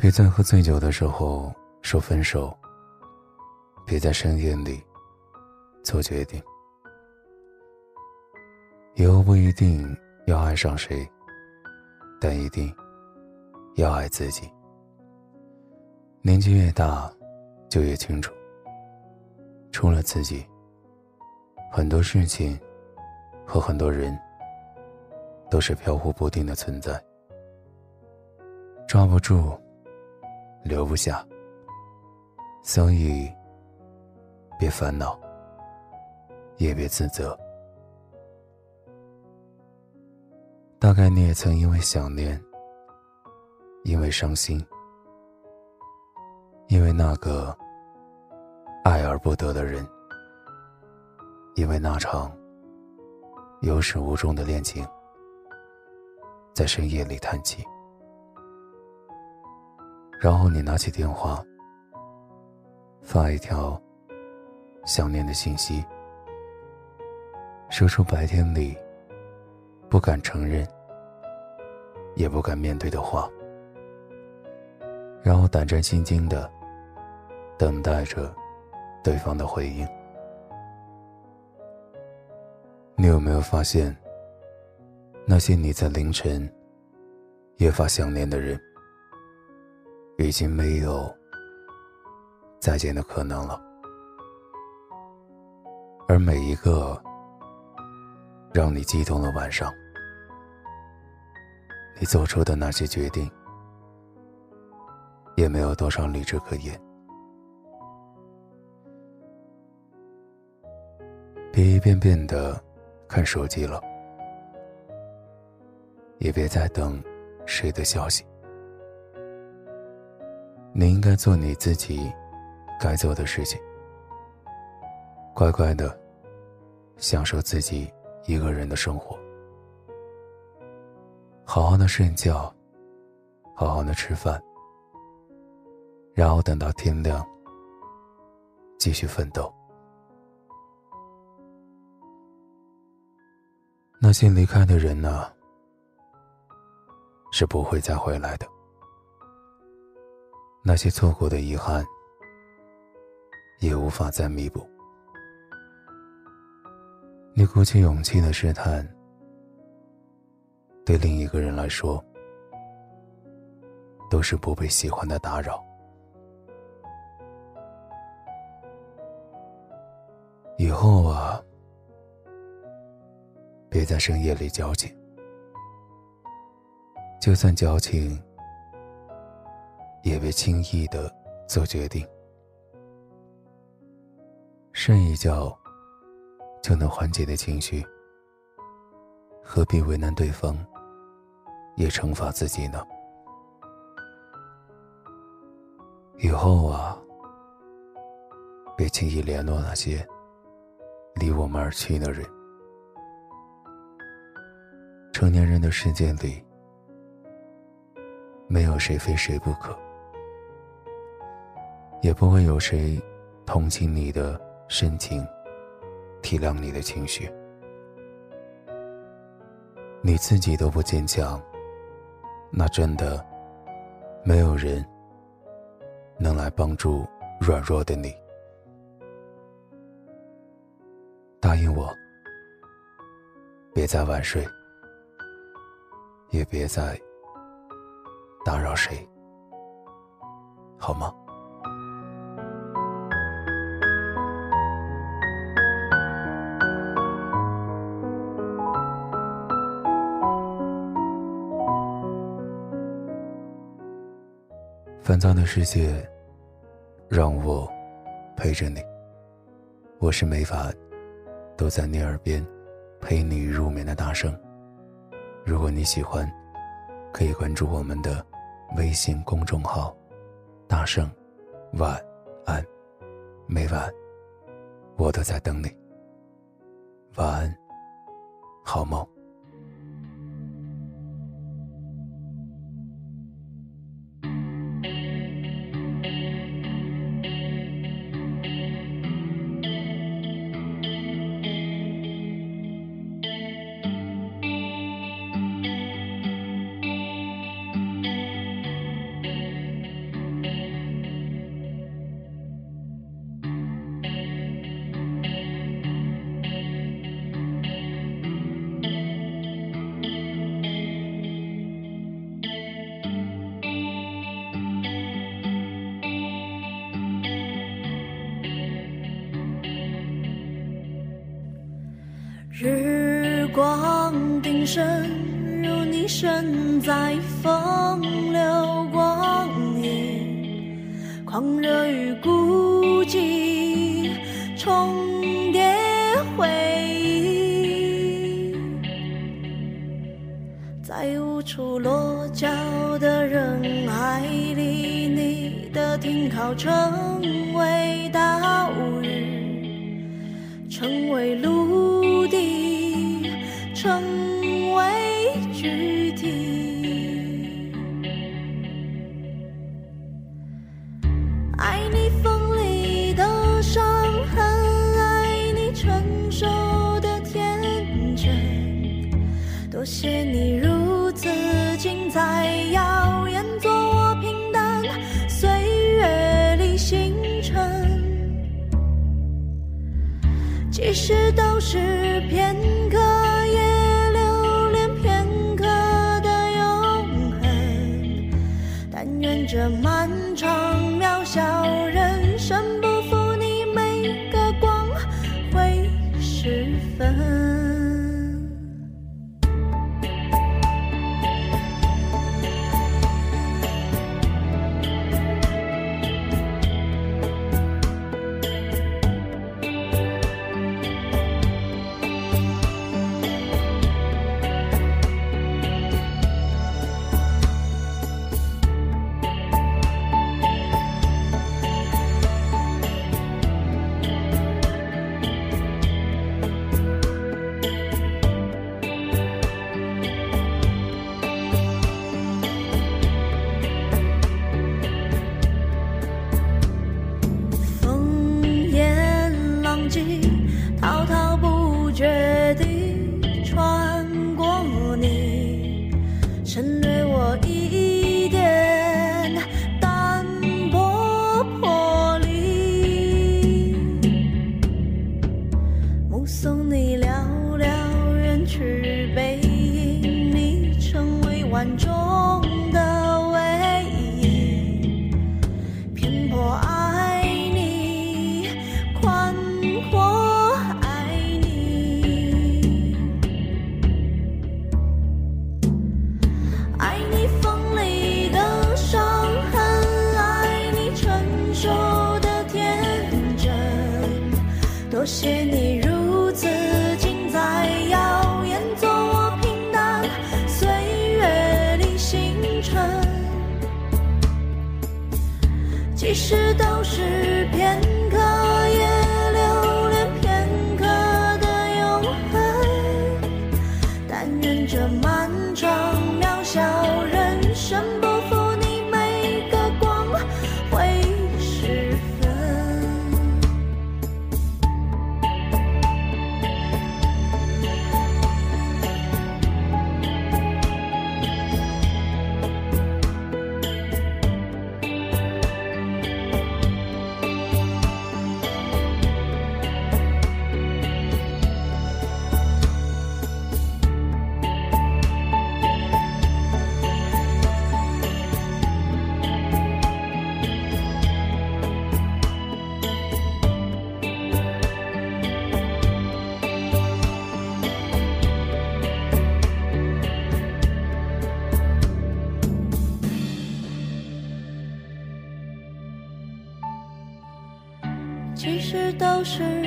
别在喝醉酒的时候说分手。别在深夜里做决定。以后不一定要爱上谁，但一定要爱自己。年纪越大，就越清楚，除了自己，很多事情和很多人都是飘忽不定的存在，抓不住。留不下，所以别烦恼，也别自责。大概你也曾因为想念，因为伤心，因为那个爱而不得的人，因为那场有始无终的恋情，在深夜里叹气。然后你拿起电话，发一条想念的信息，说出白天里不敢承认、也不敢面对的话，然后胆战心惊的等待着对方的回应。你有没有发现，那些你在凌晨也发想念的人？已经没有再见的可能了，而每一个让你激动的晚上，你做出的那些决定，也没有多少理智可言。别一遍遍的看手机了，也别再等谁的消息。你应该做你自己该做的事情，乖乖的享受自己一个人的生活，好好的睡觉，好好的吃饭，然后等到天亮继续奋斗。那些离开的人呢，是不会再回来的。那些错过的遗憾，也无法再弥补。你鼓起勇气的试探，对另一个人来说，都是不被喜欢的打扰。以后啊，别在深夜里矫情，就算矫情。也别轻易的做决定，睡一觉就能缓解的情绪，何必为难对方，也惩罚自己呢？以后啊，别轻易联络那些离我们而去的人。成年人的世界里，没有谁非谁不可。也不会有谁同情你的深情，体谅你的情绪。你自己都不坚强，那真的没有人能来帮助软弱的你。答应我，别再晚睡，也别再打扰谁，好吗？烦躁的世界，让我陪着你。我是没法都在你耳边陪你入眠的大圣。如果你喜欢，可以关注我们的微信公众号“大圣晚安”。每晚我都在等你。晚安，好梦。日光鼎盛，如你身在风流光影，狂热与孤寂重叠回忆，在无处落脚的人海里，你的停靠成为岛屿，成为陆地，成为具体。爱你锋利的伤痕，爱你成熟的天真。多谢你其实都是片刻，也留恋片刻的永恒。但愿这漫长渺小人生，不负你每个光辉时分。其实都是骗是